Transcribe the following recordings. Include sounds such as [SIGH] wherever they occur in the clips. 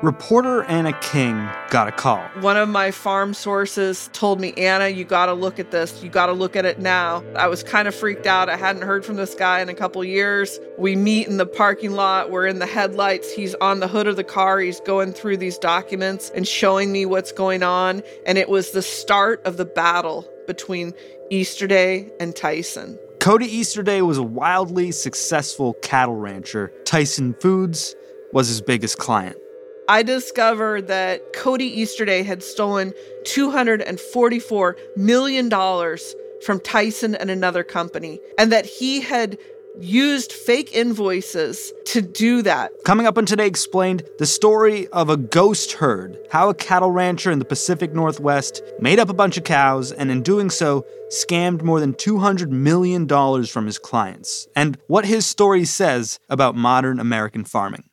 reporter Anna King got a call. One of my farm sources told me, Anna, you got to look at this. You got to look at it now. I was kind of freaked out. I hadn't heard from this guy in a couple years. We meet in the parking lot. We're in the headlights. He's on the hood of the car. He's going through these documents and showing me what's going on. And it was the start of the battle between Easterday and Tyson. Cody Easterday was a wildly successful cattle rancher. Tyson Foods was his biggest client. I discovered that Cody Easterday had stolen $244 million from Tyson and another company, and that he had used fake invoices to do that. Coming up on Today Explained, the story of a ghost herd, how a cattle rancher in the Pacific Northwest made up a bunch of cows and in doing so scammed more than $200 million from his clients, and what his story says about modern American farming.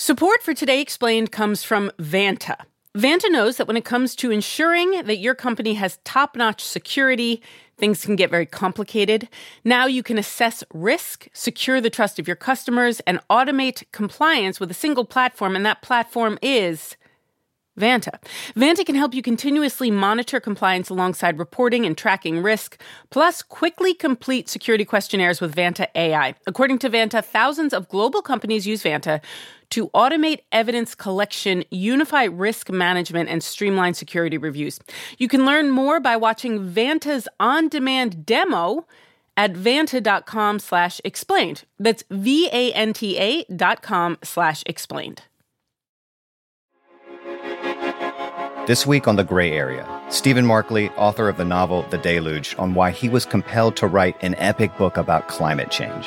Support for Today Explained comes from Vanta. Vanta knows that when it comes to ensuring that your company has top notch security, things can get very complicated. Now you can assess risk, secure the trust of your customers, and automate compliance with a single platform, and that platform is Vanta. Vanta can help you continuously monitor compliance alongside reporting and tracking risk, plus quickly complete security questionnaires with Vanta AI. According to Vanta, thousands of global companies use Vanta to automate evidence collection, unify risk management, and streamline security reviews. You can learn more by watching Vanta's on-demand demo at vanta.com slash explained. That's V-A-N-T-A dot com slash explained. This week on The Gray Area, Stephen Markley, author of the novel The Deluge, on why he was compelled to write an epic book about climate change.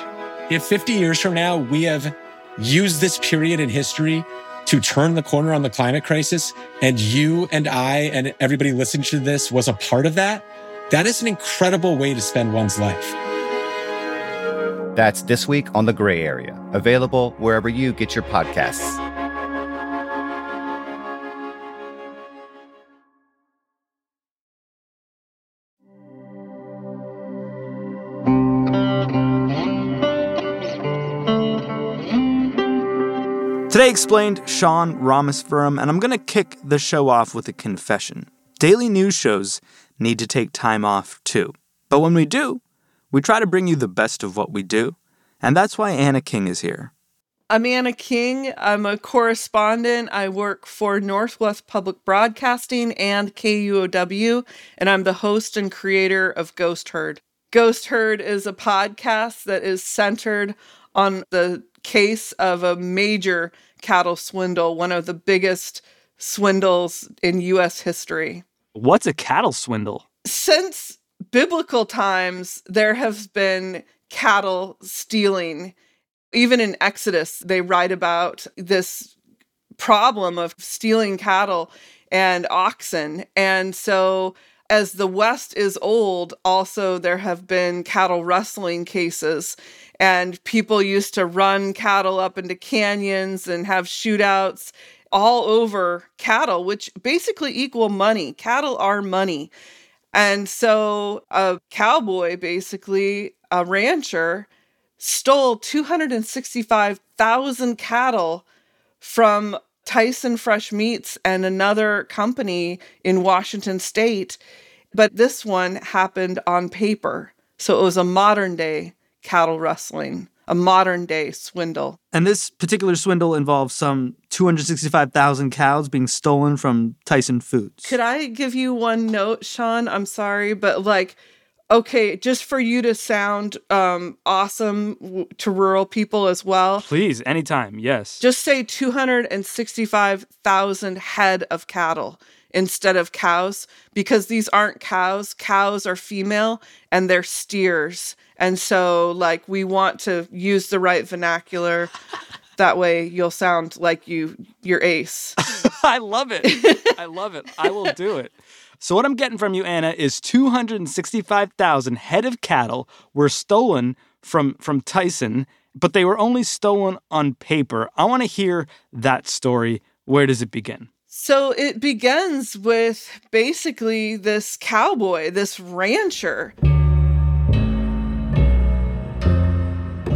If 50 years from now we have used this period in history to turn the corner on the climate crisis, and you and I and everybody listening to this was a part of that, that is an incredible way to spend one's life. That's this week on The Gray Area, available wherever you get your podcasts. Explained Sean Rameswaram, and I'm going to kick the show off with a confession. Daily news shows need to take time off too. But when we do, we try to bring you the best of what we do, and that's why Anna King is here. I'm Anna King. I'm a correspondent. I work for Northwest Public Broadcasting and KUOW, and I'm the host and creator of Ghost Herd. Ghost Herd is a podcast that is centered on the case of a major cattle swindle, one of the biggest swindles in U.S. history. What's a cattle swindle? Since biblical times, there has been cattle stealing. Even in Exodus, they write about this problem of stealing cattle and oxen. And so, as the West is old, also there have been cattle rustling cases and people used to run cattle up into canyons and have shootouts all over cattle, which basically equal money. Cattle are money. And so a cowboy, basically a rancher, stole 265,000 cattle from Tyson Fresh Meats and another company in Washington state. But this one happened on paper. So it was a modern day cattle rustling, a modern day swindle. And this particular swindle involves some 265,000 cows being stolen from Tyson Foods. Could I give you one note, Sean? I'm sorry, but like, okay, just for you to sound um, awesome w- to rural people as well. Please, anytime, yes. Just say 265,000 head of cattle instead of cows because these aren't cows. Cows are female and they're steers. And so, like, we want to use the right vernacular. [LAUGHS] that way, you'll sound like you you're ace. [LAUGHS] I love it. I love it. I will do it. So what I'm getting from you, Anna, is 265,000 head of cattle were stolen from from Tyson, but they were only stolen on paper. I want to hear that story. Where does it begin? So it begins with basically this cowboy, this rancher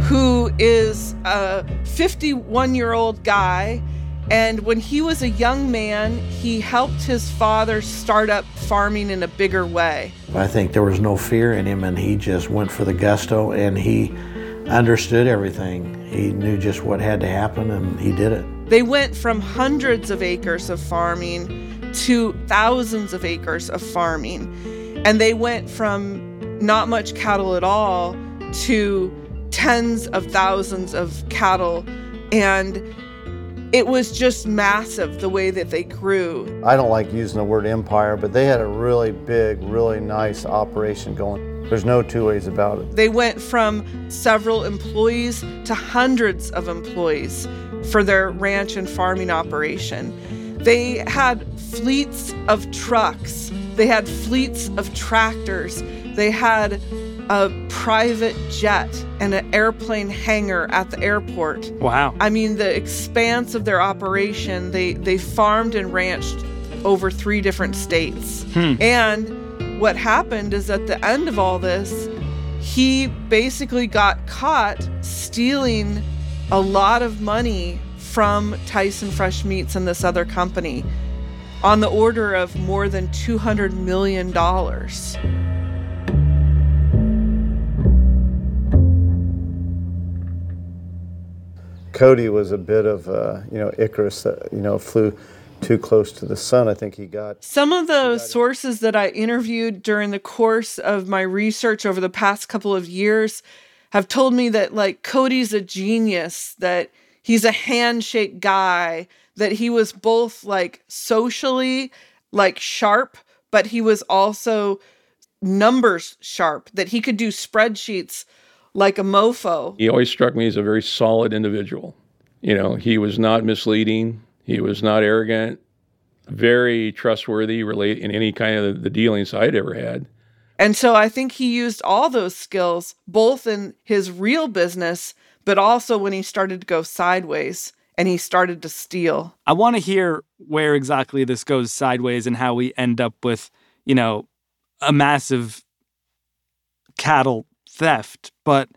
who is a 51 year old guy And when he was a young man, he helped his father start up farming in a bigger way. I think there was no fear in him, and he just went for the gusto and he understood everything. He knew just what had to happen, and he did it. They went from hundreds of acres of farming to thousands of acres of farming. And they went from not much cattle at all to tens of thousands of cattle. And it was just massive the way that they grew. I don't like using the word empire, but they had a really big, really nice operation going. There's no two ways about it. They went from several employees to hundreds of employees for their ranch and farming operation. They had fleets of trucks, they had fleets of tractors, they had a private jet and an airplane hangar at the airport. Wow. I mean, the expanse of their operation, they, they farmed and ranched over three different states. Hmm. And what happened is at the end of all this, he basically got caught stealing a lot of money from Tyson Fresh Meats and this other company on the order of more than $200 million. Cody was a bit of, uh, you know, Icarus that, you know, flew too close to the sun. I think he got. Some of the sources that I interviewed during the course of my research over the past couple of years have told me that, like, Cody's a genius, that he's a handshake guy, that he was both, like, socially, like, sharp, but he was also numbers sharp, that he could do spreadsheets like a mofo. He always struck me as a very solid individual. You know, he was not misleading. He was not arrogant, very trustworthy relate in any kind of the dealings I'd ever had. And so I think he used all those skills both in his real business, but also when he started to go sideways and he started to steal. I want to hear where exactly this goes sideways and how we end up with, you know, a massive cattle theft. But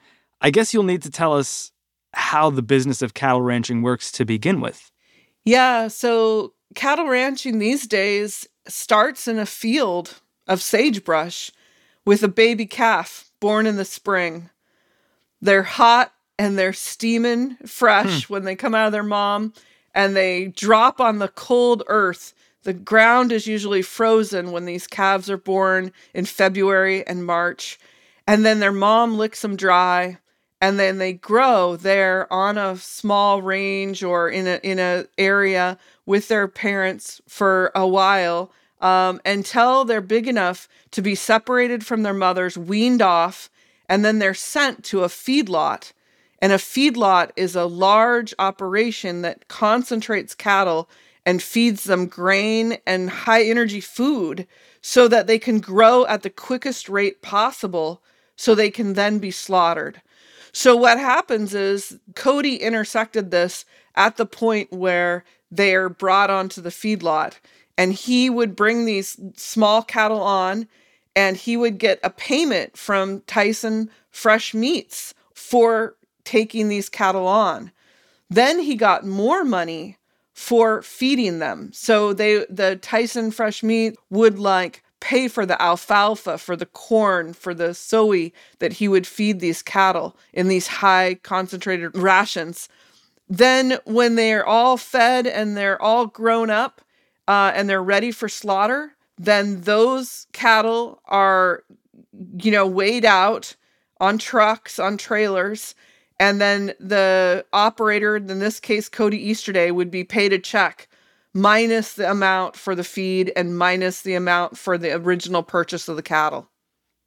I guess you'll need to tell us how the business of cattle ranching works to begin with. Yeah, so cattle ranching these days starts in a field of sagebrush with a baby calf born in the spring. They're hot and they're steaming fresh hmm. when they come out of their mom and they drop on the cold earth. The ground is usually frozen when these calves are born in February and March. And then their mom licks them dry and then they grow there on a small range or in a in a area with their parents for a while um, until they're big enough to be separated from their mothers, weaned off, and then they're sent to a feedlot. And a feedlot is a large operation that concentrates cattle and feeds them grain and high energy food so that they can grow at the quickest rate possible so they can then be slaughtered. So what happens is Cody intersected this at the point where they're brought onto the feedlot and he would bring these small cattle on and he would get a payment from Tyson Fresh Meats for taking these cattle on. Then he got more money for feeding them. So they the Tyson Fresh Meat would like pay for the alfalfa, for the corn, for the soy that he would feed these cattle in these high concentrated rations. Then, when they're all fed and they're all grown up uh, and they're ready for slaughter, then those cattle are, you know, weighed out on trucks, on trailers. And then the operator, in this case, Cody Easterday, would be paid a check minus the amount for the feed and minus the amount for the original purchase of the cattle.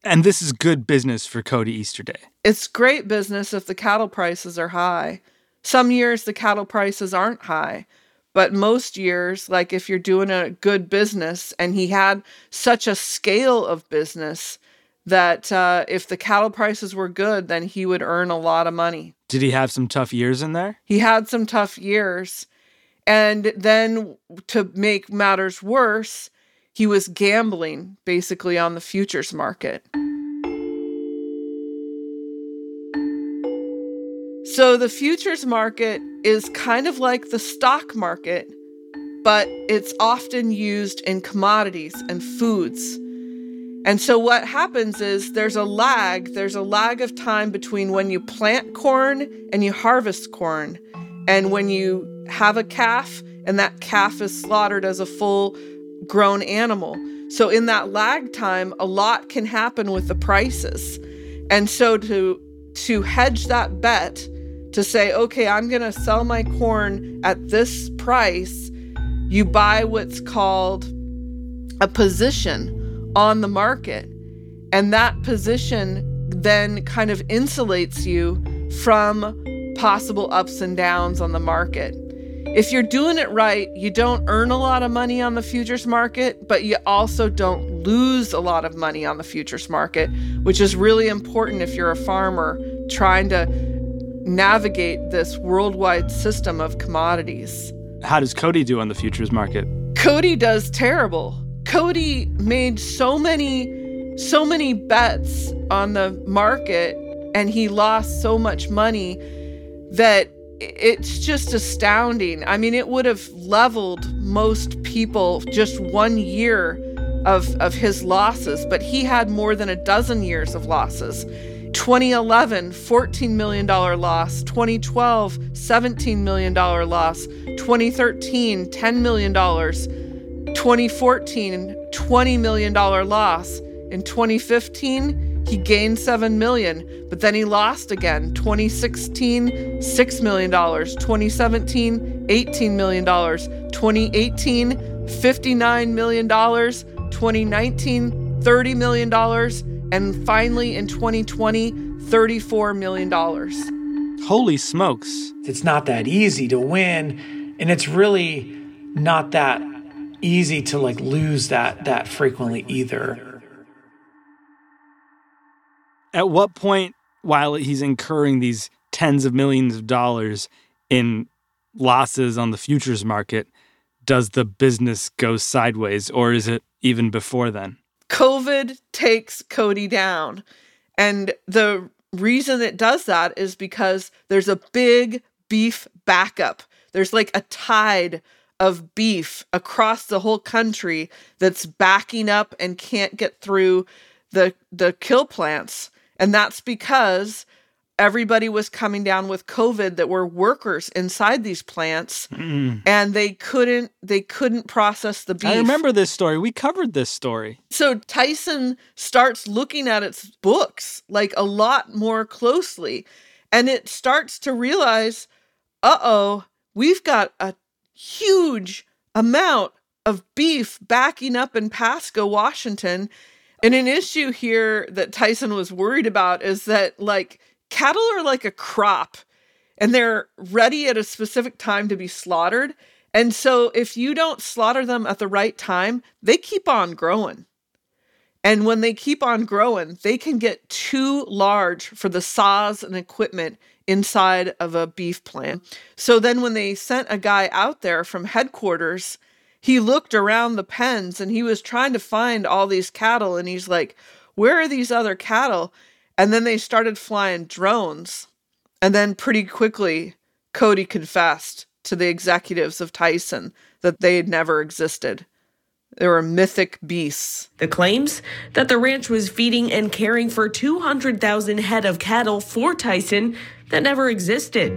And this is good business for Cody Easterday. It's great business if the cattle prices are high. Some years the cattle prices aren't high, but most years, like if you're doing a good business, and he had such a scale of business that uh, if the cattle prices were good, then he would earn a lot of money. Did he have some tough years in there? He had some tough years. And then to make matters worse, he was gambling basically on the futures market. So the futures market is kind of like the stock market, but it's often used in commodities and foods. And so what happens is there's a lag, there's a lag of time between when you plant corn and you harvest corn, and when you have a calf and that calf is slaughtered as a full grown animal. So in that lag time, a lot can happen with the prices. And so to to hedge that bet, to say, okay, I'm going to sell my corn at this price, you buy what's called a position on the market. And that position then kind of insulates you from possible ups and downs on the market. If you're doing it right, you don't earn a lot of money on the futures market, but you also don't lose a lot of money on the futures market, which is really important if you're a farmer trying to navigate this worldwide system of commodities. How does Cody do on the futures market? Cody does terrible. Cody made so many so many bets on the market and he lost so much money that it's just astounding. I mean, it would have leveled most people just one year of, of his losses, but he had more than a dozen years of losses. 2011, $14 million loss. 2012, $17 million loss. 2013, $10 million. 2014, $20 million loss. In 2015, he gained 7 million, but then he lost again. 2016, $6 million. 2017, $18 million. 2018, $59 million. 2019, $30 million. And finally in 2020, $34 million. Holy smokes. It's not that easy to win, and it's really not that easy to like lose that that frequently either. At what point while he's incurring these tens of millions of dollars in losses on the futures market does the business go sideways or is it even before then? COVID takes Cody down. And the reason it does that is because there's a big beef backup. There's like a tide of beef across the whole country that's backing up and can't get through the the kill plants. And that's because everybody was coming down with covid that were workers inside these plants mm. and they couldn't they couldn't process the beef. i remember this story. We covered this story. So tyson starts looking at its books like a lot more closely and it starts to realize uh-oh we've got a huge amount of beef backing up in pasco washington and an issue here that tyson was worried about is that like cattle are like a crop and they're ready at a specific time to be slaughtered. And so if you don't slaughter them at the right time, they keep on growing. And when they keep on growing, they can get too large for the saws and equipment inside of a beef plant. So then when they sent a guy out there from headquarters, he looked around the pens and he was trying to find all these cattle and he's like, "Where are these other cattle?" And then they started flying drones. And then pretty quickly, Cody confessed to the executives of Tyson that they had never existed. They were mythic beasts. The claims that the ranch was feeding and caring for 200,000 head of cattle for Tyson that never existed.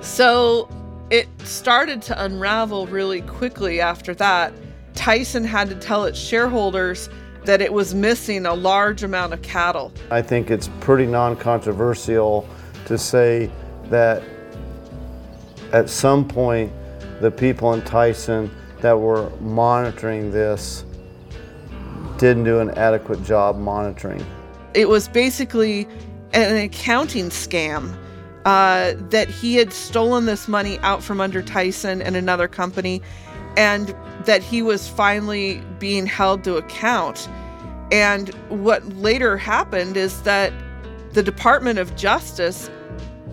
So it started to unravel really quickly after that. Tyson had to tell its shareholders that it was missing a large amount of cattle. I think it's pretty non controversial to say that at some point the people in Tyson that were monitoring this didn't do an adequate job monitoring. It was basically an accounting scam. Uh, that he had stolen this money out from under Tyson and another company, and that he was finally being held to account. And what later happened is that the Department of Justice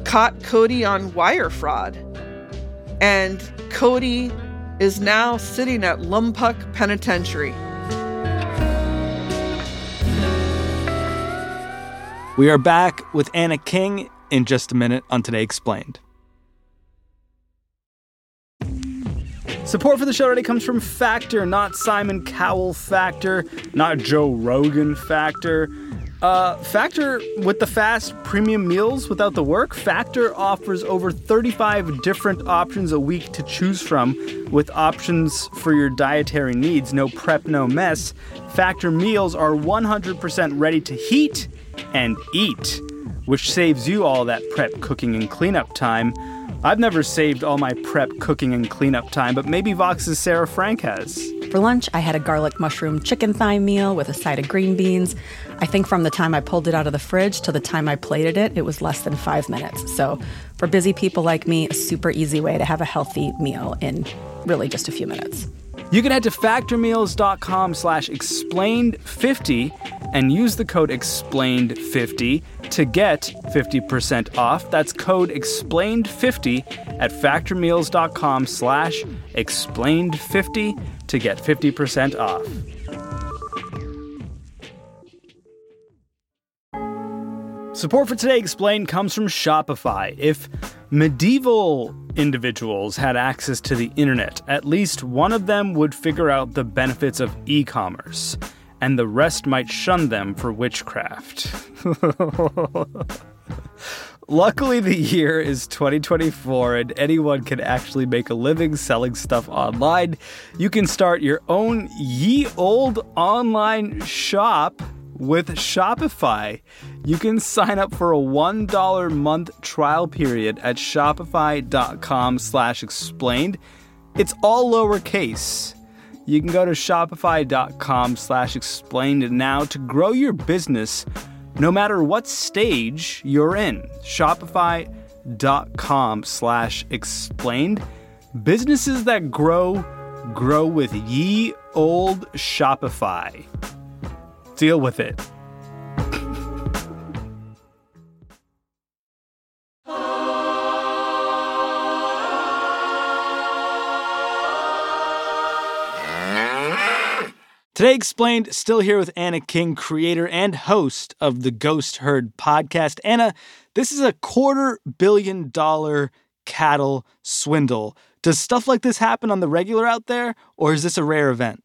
caught Cody on wire fraud. And Cody is now sitting at Lompoc Penitentiary. We are back with Anna King in just a minute on Today Explained. Support for the show today comes from Factor, not Simon Cowell Factor, not Joe Rogan Factor. Uh, Factor with the fast premium meals without the work. Factor offers over 35 different options a week to choose from, with options for your dietary needs. No prep, no mess. Factor meals are 100% ready to heat and eat, which saves you all that prep, cooking, and cleanup time. I've never saved all my prep, cooking, and cleanup time, but maybe Vox's Sarah Frank has. For lunch, I had a garlic mushroom chicken thigh meal with a side of green beans. I think from the time I pulled it out of the fridge to the time I plated it, it was less than five minutes. So, for busy people like me, a super easy way to have a healthy meal in really just a few minutes. You can head to factormeals.com slash explained50 and use the code explained50 to get 50% off. That's code explained50 at factormeals.com slash explained50 to get 50% off. Support for Today Explained comes from Shopify. If medieval individuals had access to the internet, at least one of them would figure out the benefits of e commerce, and the rest might shun them for witchcraft. [LAUGHS] Luckily, the year is 2024 and anyone can actually make a living selling stuff online. You can start your own ye old online shop with Shopify. You can sign up for a $1 month trial period at shopify.com slash explained. It's all lowercase. You can go to shopify.com slash explained now to grow your business no matter what stage you're in. Shopify.com slash explained. Businesses that grow, grow with ye old Shopify. Deal with it. Today Explained, still here with Anna King, creator and host of the Ghost Herd podcast. Anna, this is a quarter billion dollar cattle swindle. Does stuff like this happen on the regular out there, or is this a rare event?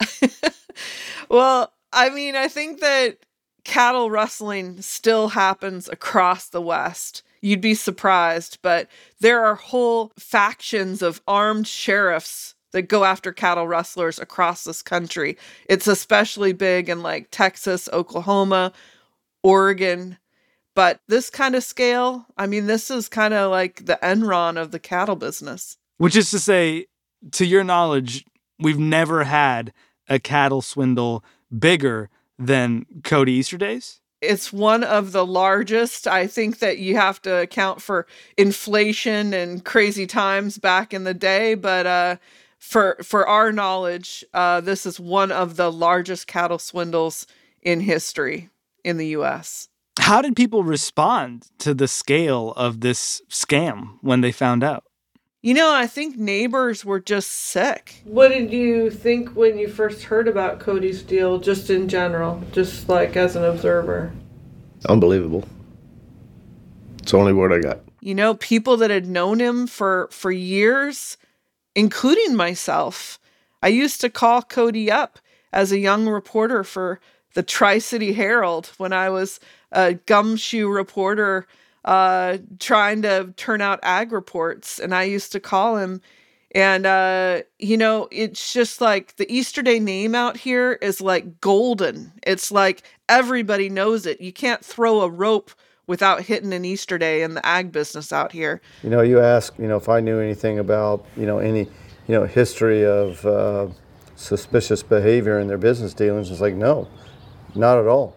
[LAUGHS] well, I mean, I think that cattle rustling still happens across the West. You'd be surprised, but there are whole factions of armed sheriffs that go after cattle rustlers across this country. It's especially big in like Texas, Oklahoma, Oregon. But this kind of scale, I mean, this is kind of like the Enron of the cattle business. Which is to say, to your knowledge, we've never had a cattle swindle bigger than Cody Easterdays? It's one of the largest. I think that you have to account for inflation and crazy times back in the day, but uh, for for our knowledge, uh, this is one of the largest cattle swindles in history in the U.S. How did people respond to the scale of this scam when they found out? You know, I think neighbors were just sick. What did you think when you first heard about Cody's deal, just in general, just like as an observer? Unbelievable. It's the only word I got. You know, people that had known him for for years including myself. I used to call Cody up as a young reporter for the Tri City Herald when I was a gumshoe reporter uh, trying to turn out ag reports. And I used to call him. And, uh, you know, it's just like the Easterday name out here is like golden. It's like everybody knows it. You can't throw a rope without hitting an Easterday in the ag business out here. You know, you ask, you know, if I knew anything about, you know, any, you know, history of uh, suspicious behavior in their business dealings. It's like, no, not at all.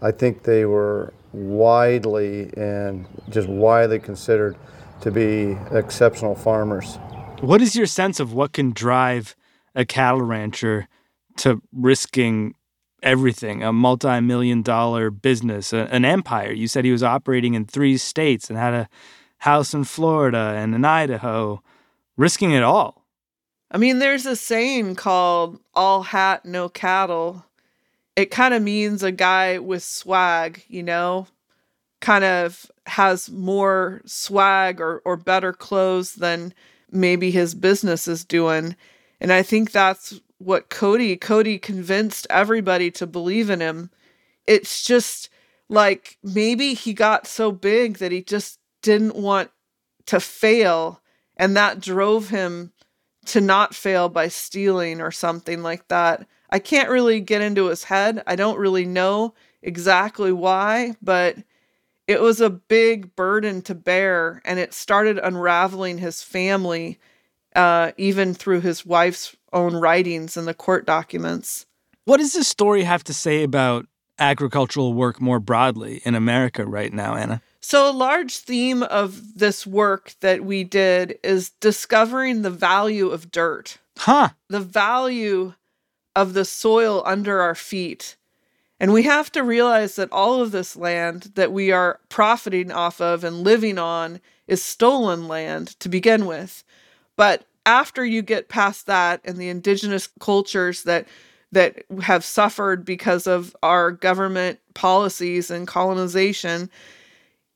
I think they were widely and just widely considered to be exceptional farmers. What is your sense of what can drive a cattle rancher to risking everything, a multi million dollar business, a, an empire. You said he was operating in three states and had a house in Florida and in Idaho, risking it all. I mean, there's a saying called all hat, no cattle. It kind of means a guy with swag, you know? kind of has more swag or, or better clothes than maybe his business is doing. And I think that's what Cody, Cody convinced everybody to believe in him. It's just like maybe he got so big that he just didn't want to fail. And that drove him to not fail by stealing or something like that. I can't really get into his head. I don't really know exactly why, but it was a big burden to bear, and it started unraveling his family, uh, even through his wife's own writings and the court documents. What does this story have to say about agricultural work more broadly in America right now, Anna? So, a large theme of this work that we did is discovering the value of dirt. Huh. The value of the soil under our feet and we have to realize that all of this land that we are profiting off of and living on is stolen land to begin with. But after you get past that and the indigenous cultures that that have suffered because of our government policies and colonization,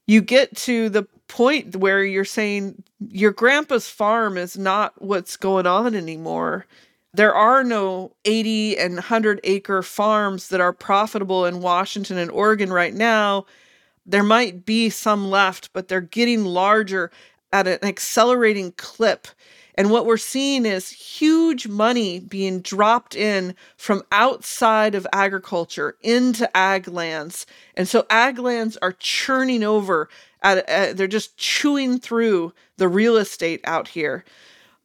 you get to the point where you're saying your grandpa's farm is not what's going on anymore there are no 80 and 100 acre farms that are profitable in Washington and Oregon right now. There might be some left, but they're getting larger at an accelerating clip. And what we're seeing is huge money being dropped in from outside of agriculture into ag lands. And so ag lands are churning over, at, at, they're just chewing through the real estate out here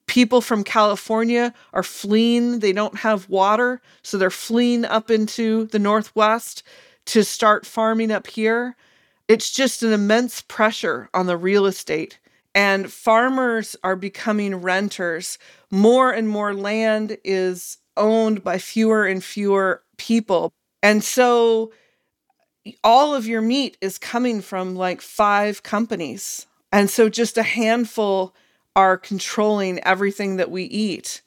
people from California are fleeing. They don't have water, so they're fleeing up into the Northwest to start farming up here. It's just an immense pressure on the real estate. And farmers are becoming renters. More and more land is owned by fewer and fewer people. And so all of your meat is coming from like five companies. And so just a handful are controlling everything that we eat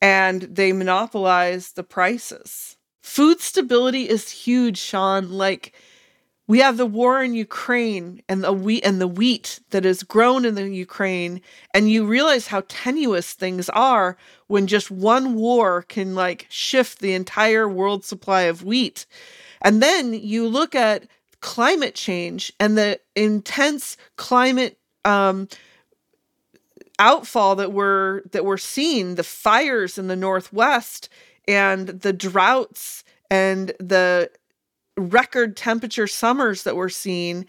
and they monopolize the prices. Food stability is huge, Sean. Like we have the war in Ukraine and the wheat and the wheat that is grown in the Ukraine, and you realize how tenuous things are when just one war can like shift the entire world supply of wheat. And then you look at climate change and the intense climate um, outfall that we're that we're seeing the fires in the northwest and the droughts and the record temperature summers that we're seeing.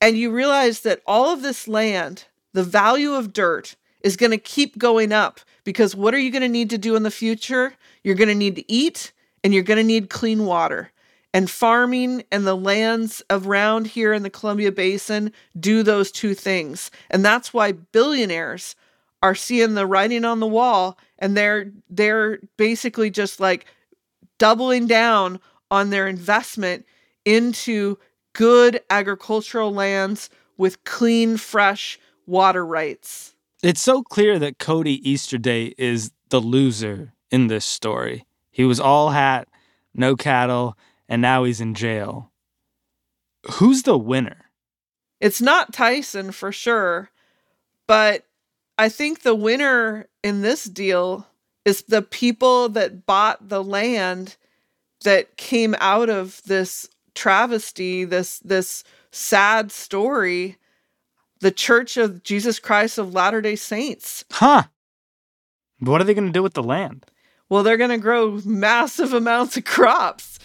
And you realize that all of this land the value of dirt is going to keep going up because what are you going to need to do in the future? You're going to need to eat and you're going to need clean water and farming and the lands around here in the Columbia Basin do those two things. And that's why billionaires are seeing the writing on the wall and they're they're basically just like doubling down on their investment into good agricultural lands with clean fresh water rights. It's so clear that Cody Easterday is the loser in this story. He was all hat, no cattle, and now he's in jail. Who's the winner? It's not Tyson for sure, but I think the winner in this deal is the people that bought the land that came out of this travesty, this this sad story, the Church of Jesus Christ of Latter-day Saints. Huh. What are they going to do with the land? Well, they're going to grow massive amounts of crops.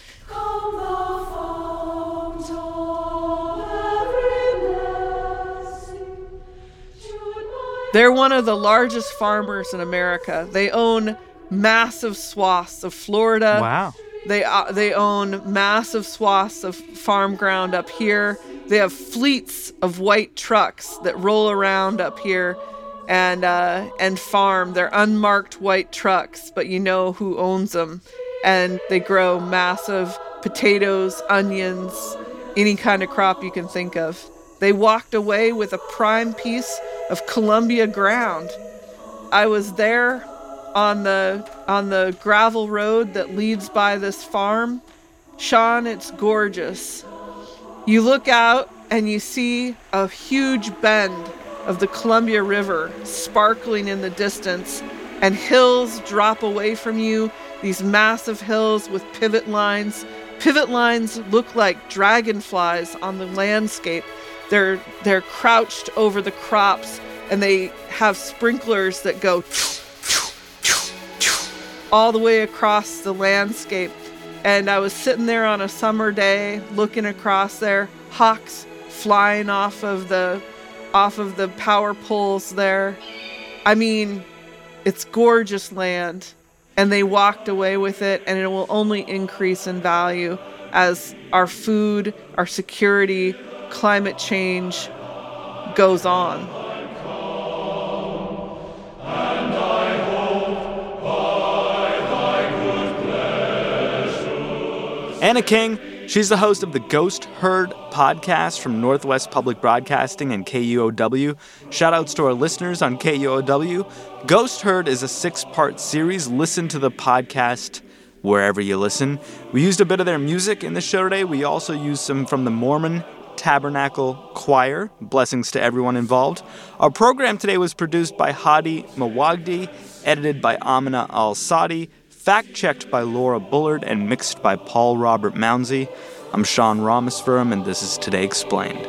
They're one of the largest farmers in America. They own massive swaths of Florida. Wow. They uh, they own massive swaths of farm ground up here. They have fleets of white trucks that roll around up here and uh, and farm. They're unmarked white trucks, but you know who owns them. And they grow massive potatoes, onions, any kind of crop you can think of. They walked away with a prime piece of Columbia ground. I was there on the on the gravel road that leads by this farm. Sean, it's gorgeous. You look out and you see a huge bend of the Columbia River sparkling in the distance, and hills drop away from you, these massive hills with pivot lines. Pivot lines look like dragonflies on the landscape. They're they're crouched over the crops and they have sprinklers that go all the way across the landscape. And I was sitting there on a summer day looking across there, hawks flying off of the off of the power poles there. I mean, it's gorgeous land. And they walked away with it and it will only increase in value as our food, our security, climate change goes on. Anna King, she's the host of the Ghost Herd podcast from Northwest Public Broadcasting and KUOW. Shoutouts to our listeners on KUOW. Ghost Herd is a six part series. Listen to the podcast wherever you listen. We used a bit of their music in the show today. We also used some from the Mormon Tabernacle Choir. Blessings to everyone involved. Our program today was produced by Hady Mawajdeh, edited by Amina Al Sadi, fact checked by Laura Bullard, and mixed by Paul Robert Mounsey. I'm Sean Rameswaram, and this is Today Explained.